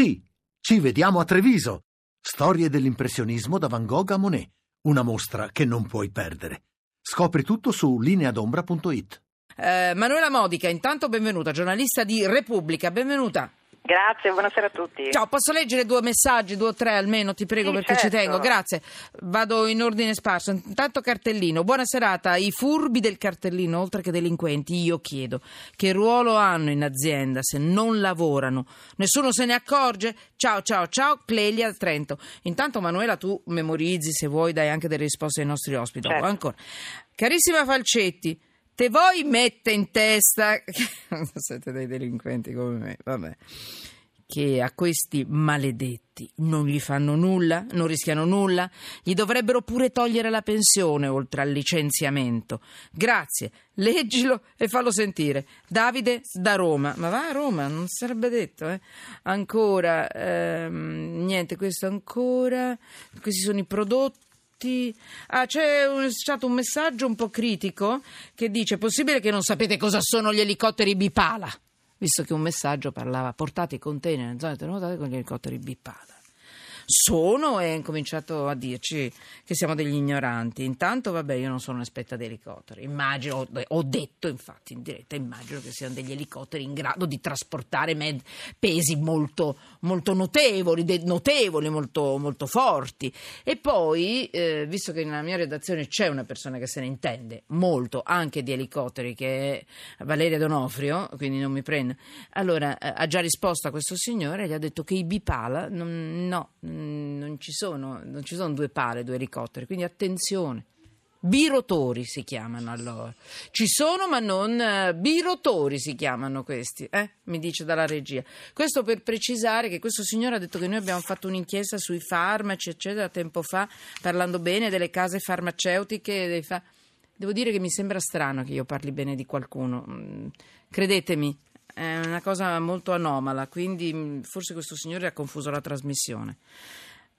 Sì, ci vediamo a Treviso. Storie dell'impressionismo da Van Gogh a Monet. Una mostra che non puoi perdere. Scopri tutto su lineadombra.it. Eh, Manuela Modica, intanto benvenuta, giornalista di Repubblica, benvenuta. Grazie, buonasera a tutti. Ciao, posso leggere due messaggi, due o tre almeno, ti prego Sì, perché certo. ci tengo, grazie. Vado in ordine sparso. Intanto cartellino, buona serata. I furbi del cartellino, oltre che delinquenti, io chiedo che ruolo hanno in azienda se non lavorano? Nessuno se ne accorge? Ciao, ciao, ciao, Clelia Trento. Intanto Manuela tu memorizzi, se vuoi dai anche delle risposte ai nostri ospiti. Certo. Ancora. Carissima Falcetti, te vuoi mette in testa... Siete dei delinquenti come me, vabbè che a questi maledetti non gli fanno nulla, non rischiano nulla, gli dovrebbero pure togliere la pensione oltre al licenziamento. Grazie, leggilo e fallo sentire. Davide da Roma, ma va a Roma, non sarebbe detto, eh? Ancora, ehm, niente, questo ancora, questi sono i prodotti. Ah, c'è un, stato un messaggio un po' critico che dice: possibile che non sapete cosa sono gli elicotteri Bipala? Visto che un messaggio parlava: portate i container nelle zone terremotate con gli elicotteri Bipala. Sono e ha incominciato a dirci che siamo degli ignoranti. Intanto, vabbè, io non sono un'esperta di elicotteri. Immagino, ho- detto infatti in diretta, immagino che siano degli elicotteri in grado di trasportare med- pesi molto, molto notevoli, de- notevoli, molto, molto forti. E poi, eh, visto che nella mia redazione c'è una persona che se ne intende molto anche di elicotteri, che è Valeria Donofrio, quindi non mi prende, allora eh, ha già risposto a questo signore e gli ha detto che i bipala non, no, mm, non ci sono, non ci sono due pale, due elicotteri, quindi attenzione. Birotori si chiamano allora. Ci sono, ma non eh, birotori si chiamano questi, eh? mi dice dalla regia. Questo per precisare che questo signore ha detto che noi abbiamo fatto un'inchiesta sui farmaci, eccetera, tempo fa, parlando bene delle case farmaceutiche. fa- Devo dire che mi sembra strano che io parli bene di qualcuno. Mm, Credetemi, è una cosa molto anomala, quindi mm, forse questo signore ha confuso la trasmissione.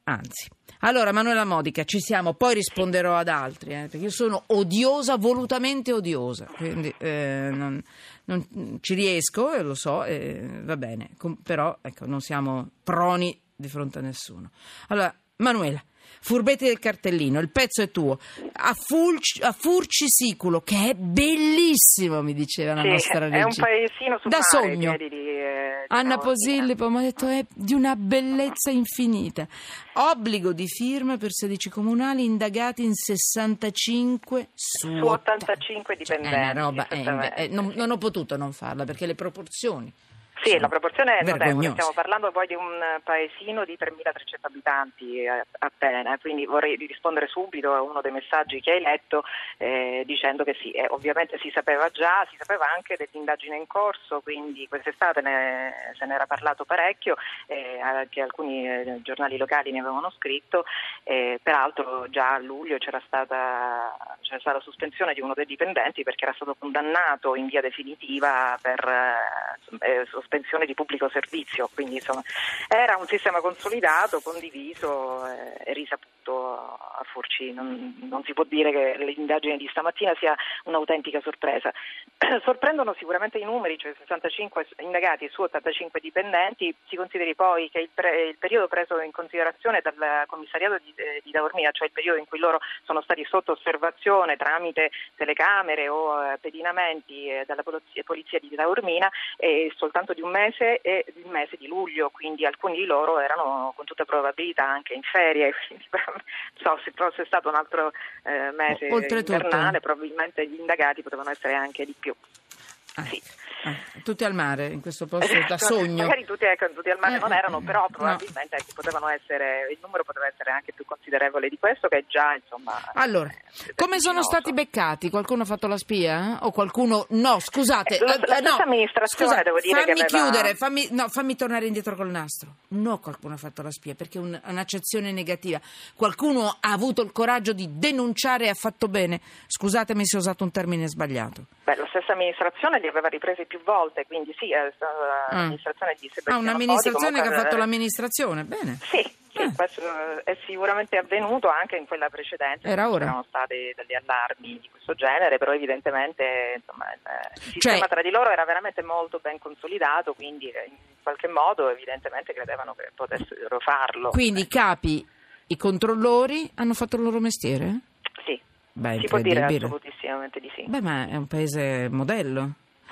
Anzi, allora Manuela Modica, ci siamo, poi risponderò ad altri, eh, perché io sono odiosa, volutamente odiosa, quindi eh, non, non ci riesco, e lo so, e va bene, com- però ecco, non siamo proni di fronte a nessuno. Allora, Manuela, Furbetti del cartellino, il pezzo è tuo. A, Fulci- a Furcisiculo, che è bellissimo, mi diceva la Sì, nostra regia. è un paesino sul Da mare, sogno. piedi di, eh, di Anna. Posillipo mi ha detto è di una bellezza infinita. Obbligo di firma per 16 comunali indagati in 65 su, Su 85 Cioè, dipendenti. è una roba, esattamente, eh, non, non ho potuto non farla perché le proporzioni. Sì, la proporzione è notevole, stiamo parlando poi di un paesino di 3.300 abitanti a- appena, quindi vorrei rispondere subito a uno dei messaggi che hai letto eh, dicendo che sì, eh, ovviamente si sapeva già, si sapeva anche dell'indagine in corso, quindi quest'estate ne- se ne era parlato parecchio, eh, anche alcuni eh, giornali locali ne avevano scritto, eh, peraltro già a luglio c'era stata, c'era stata la sospensione di uno dei dipendenti perché era stato condannato in via definitiva per eh, sospensione di pubblico servizio, quindi insomma era un sistema consolidato, condiviso eh, e risaputo a Furci. Non, non si può dire che l'indagine di stamattina sia un'autentica sorpresa. Sorprendono sicuramente i numeri, cioè 65 indagati su 85 dipendenti, si consideri poi che il, pre- il periodo preso in considerazione dal commissariato di, eh, di Taormina, cioè il periodo in cui loro sono stati sotto osservazione tramite telecamere o eh, pedinamenti eh, dalla polizia, polizia di Taormina, è soltanto di un mese e il mese di luglio, quindi alcuni di loro erano con tutta probabilità anche in ferie, quindi so, se fosse stato un altro eh, mese Oltretutto. invernale probabilmente gli indagati potevano essere anche di più. Ah, Sì. Ah, tutti al mare, in questo posto da sogno. Magari tutti, ecco, tutti al mare Eh, non erano, però no. probabilmente ecco, potevano essere, il numero poteva essere anche più considerevole di questo che già insomma. Allora, eh, come sono stati beccati? Qualcuno ha fatto la spia? eh? O qualcuno... No, scusate. Eh, la- eh, la no, amministrazione, scusa, devo dire che fammi aveva- chiudere, fammi, no, fammi tornare indietro col nastro. No, qualcuno ha fatto la spia, perché è un- un'accezione negativa. Qualcuno ha avuto il coraggio di denunciare e ha fatto bene. Scusatemi se ho usato un termine sbagliato. Beh, la stessa amministrazione li aveva ripresi più volte, quindi sì, è stata l'amministrazione di Ah, Sebastiano un'amministrazione Foti, che ha fatto eh, l'amministrazione, bene. Sì, sì, Eh. questo è sicuramente avvenuto anche in quella precedente. Era ora. C'erano stati degli allarmi di questo genere, però evidentemente insomma, il Cioè- sistema tra di loro era veramente molto ben consolidato, quindi eh, qualche modo evidentemente credevano che potessero farlo. Quindi i capi, i controllori hanno fatto il loro mestiere? Sì, Beh, si può dire assolutissimamente di sì. Beh, ma è un paese modello.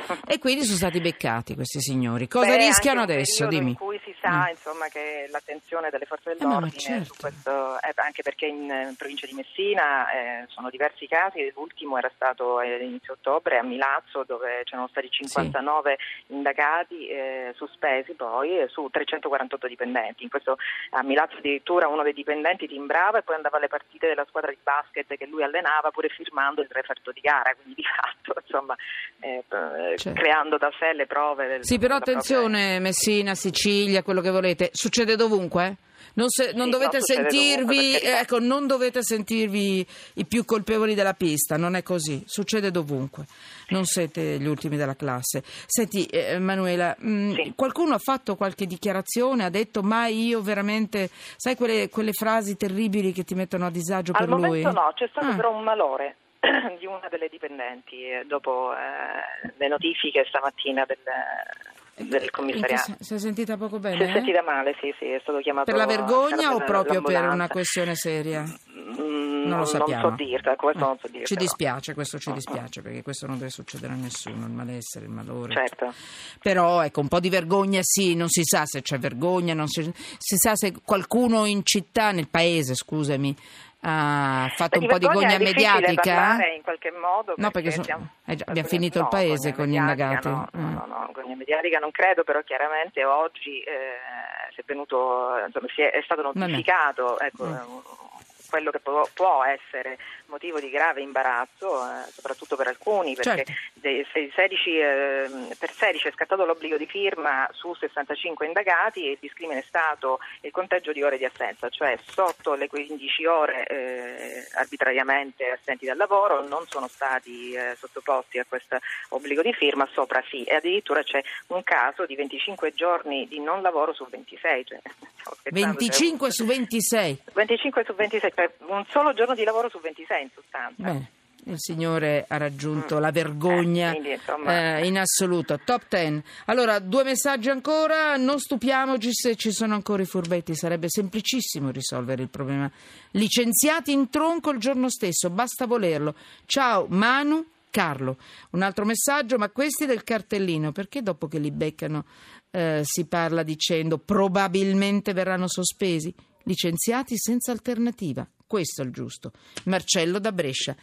E quindi sono stati beccati questi signori. Cosa Beh, rischiano adesso? Dimmi. In si sa Mm. insomma, che l'attenzione delle forze Eh, dell'ordine certo. su questo, eh, anche perché in, eh, provincia di Messina eh, sono diversi casi, l'ultimo era stato eh, inizio ottobre a Milazzo dove c'erano stati 59 indagati eh, sospesi poi eh, su 348 dipendenti. In questo, a Milazzo addirittura uno dei dipendenti timbrava e poi andava alle partite della squadra di basket che lui allenava pure firmando il referto di gara, quindi di fatto insomma eh, eh, Certo. creando da sé le prove. Del, Sì, però della propria- attenzione, Messina, Sicilia, quello che volete, succede dovunque? Non, se- non Sì, dovete no, sentirvi, ecco, non dovete sentirvi i più colpevoli della pista, non è così, succede dovunque, non siete gli ultimi della classe. Senti, eh, Manuela, mh, Sì. qualcuno ha fatto qualche dichiarazione, ha detto ma io veramente, sai quelle, quelle frasi terribili che ti mettono a disagio Al per lui? momento no, c'è stato Ah. però un malore di una delle dipendenti eh, dopo eh, le notifiche stamattina del, del In che commissariato. Si è sentita poco Si bene? è eh? sentita male, sì, sì, è stato chiamato Per la vergogna o proprio per una questione seria? Mm, Non lo sappiamo. so dirla, questo Eh, non so dirla. Ci dispiace, questo ci dispiace perché questo non deve succedere a nessuno, il malessere, il malore. Certo. Però ecco, un po' di vergogna sì, non si sa se c'è vergogna, non si, si sa se qualcuno in città, nel paese, scusami, ha fatto Beh, un po' di gogna mediatica. parlare in qualche modo. No, perché so- eh già, abbiamo finito il no, paese gogna con gli indagati. No, Mm. no, no, gogna mediatica non credo, però chiaramente oggi eh, è, venuto, insomma, è, è stato notificato ecco, Mm. eh, quello che può, può essere motivo di grave imbarazzo, eh, soprattutto per alcuni, perché Certo. dei- se- 16, eh, per 16 è scattato l'obbligo di firma su 65 indagati e il discrimine è stato il conteggio di ore di assenza, cioè sotto le 15 ore eh, arbitrariamente assenti dal lavoro non sono stati eh, sottoposti a questo obbligo di firma, sopra sì, e addirittura c'è un caso di 25 giorni di non lavoro su 26. Cioè, stavo scherzando, 25 cioè, su 26. 25 su 26, cioè un solo giorno di lavoro su 26 in sostanza. Beh, il signore ha raggiunto Mm. la vergogna Eh, quindi, insomma- eh, in assoluto. Top 10. Allora, due messaggi ancora. Non stupiamoci se ci sono ancora i furbetti. Sarebbe semplicissimo risolvere il problema. Licenziati in tronco il giorno stesso, basta volerlo. Ciao, Manu. Carlo, un altro messaggio, ma questi del cartellino, perché dopo che li beccano eh, si parla dicendo probabilmente verranno sospesi? Licenziati senza alternativa. Questo è il giusto. Marcello da Brescia.